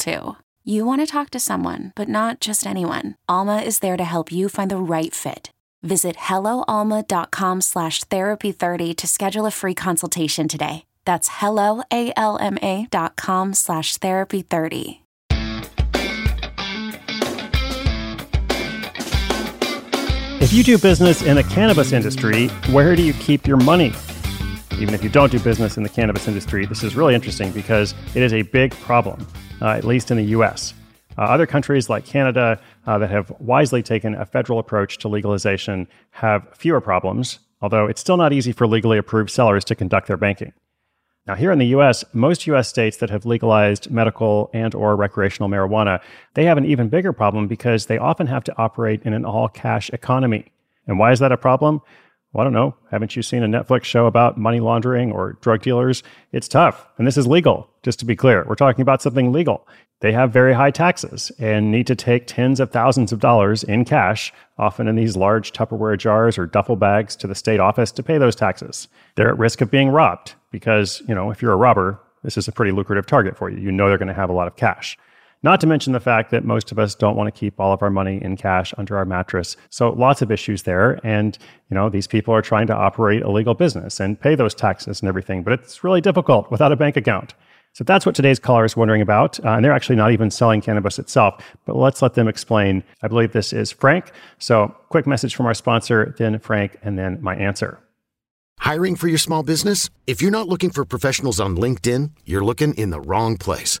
too. You want to talk to someone, but not just anyone. Alma is there to help you find the right fit. Visit helloalma.com slash therapy30 to schedule a free consultation today. That's helloalma.com slash therapy30. If you do business in the cannabis industry, where do you keep your money? Even if you don't do business in the cannabis industry, this is really interesting because it is a big problem, at least in the US. Uh, other countries like Canada uh, that have wisely taken a federal approach to legalization have fewer problems, although it's still not easy for legally approved sellers to conduct their banking. Now, here in the US, most US states that have legalized medical and or recreational marijuana, they have an even bigger problem because they often have to operate in an all cash economy. And why is that a problem? Well, I don't know. Haven't you seen a Netflix show about money laundering or drug dealers? It's tough. And this is legal, just to be clear. We're talking about something legal. They have very high taxes and need to take tens of thousands of dollars in cash, often in these large Tupperware jars or duffel bags, to the state office to pay those taxes. They're at risk of being robbed because, you know, if you're a robber, this is a pretty lucrative target for you. You know they're going to have a lot of cash. Not to mention the fact that most of us don't want to keep all of our money in cash under our mattress. So lots of issues there. And, you know, these people are trying to operate a legal business and pay those taxes and everything, but it's really difficult without a bank account. So that's what today's caller is wondering about. Uh, and they're actually not even selling cannabis itself, but let's let them explain. I believe this is Frank. So quick message from our sponsor, then Frank, and then my answer. Hiring for your small business? If you're not looking for professionals on LinkedIn, you're looking in the wrong place.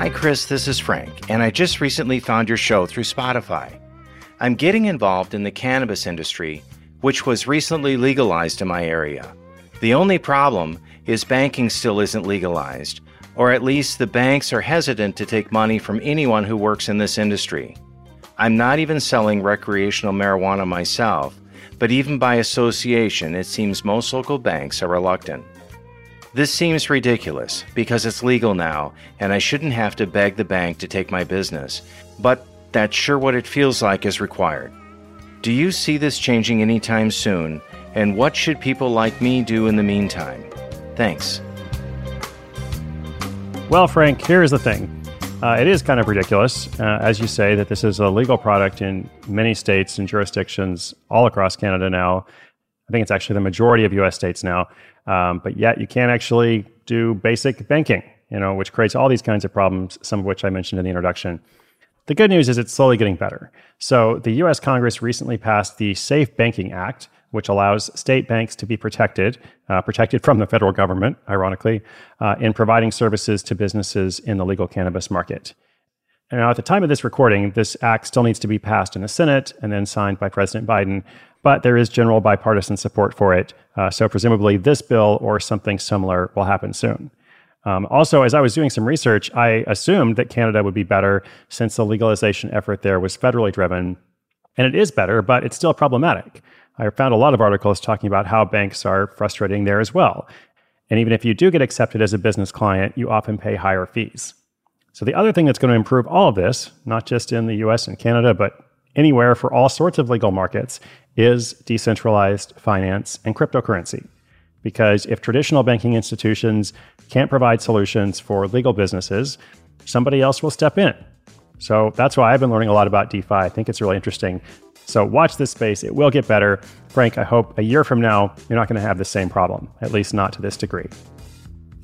Hi, Chris. This is Frank, and I just recently found your show through Spotify. I'm getting involved in the cannabis industry, which was recently legalized in my area. The only problem is banking still isn't legalized, or at least the banks are hesitant to take money from anyone who works in this industry. I'm not even selling recreational marijuana myself, but even by association, it seems most local banks are reluctant. This seems ridiculous because it's legal now and I shouldn't have to beg the bank to take my business, but that's sure what it feels like is required. Do you see this changing anytime soon? And what should people like me do in the meantime? Thanks. Well, Frank, here's the thing. Uh, it is kind of ridiculous, uh, as you say, that this is a legal product in many states and jurisdictions all across Canada now. I think it's actually the majority of US states now. Um, but yet you can't actually do basic banking, you know, which creates all these kinds of problems, some of which I mentioned in the introduction. The good news is it's slowly getting better. So the US Congress recently passed the Safe Banking Act, which allows state banks to be protected, uh, protected from the federal government, ironically, uh, in providing services to businesses in the legal cannabis market. And now, at the time of this recording, this act still needs to be passed in the Senate and then signed by President Biden but there is general bipartisan support for it. Uh, so presumably, this bill or something similar will happen soon. Um, also, as I was doing some research, I assumed that Canada would be better since the legalization effort there was federally driven. And it is better, but it's still problematic. I found a lot of articles talking about how banks are frustrating there as well. And even if you do get accepted as a business client, you often pay higher fees. So, the other thing that's going to improve all of this, not just in the US and Canada, but anywhere for all sorts of legal markets, is decentralized finance and cryptocurrency. Because if traditional banking institutions can't provide solutions for legal businesses, somebody else will step in. So that's why I've been learning a lot about DeFi. I think it's really interesting. So watch this space, it will get better. Frank, I hope a year from now, you're not going to have the same problem, at least not to this degree.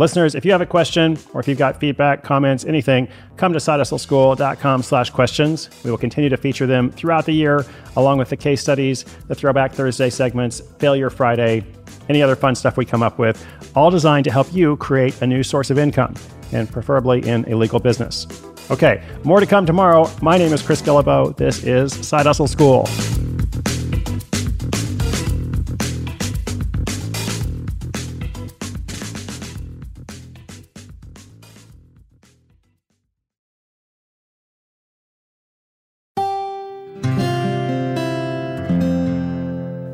Listeners, if you have a question or if you've got feedback, comments, anything, come to sidehustleschool.com slash questions. We will continue to feature them throughout the year, along with the case studies, the Throwback Thursday segments, Failure Friday, any other fun stuff we come up with, all designed to help you create a new source of income, and preferably in a legal business. Okay, more to come tomorrow. My name is Chris Guillebeau. This is Side Hustle School.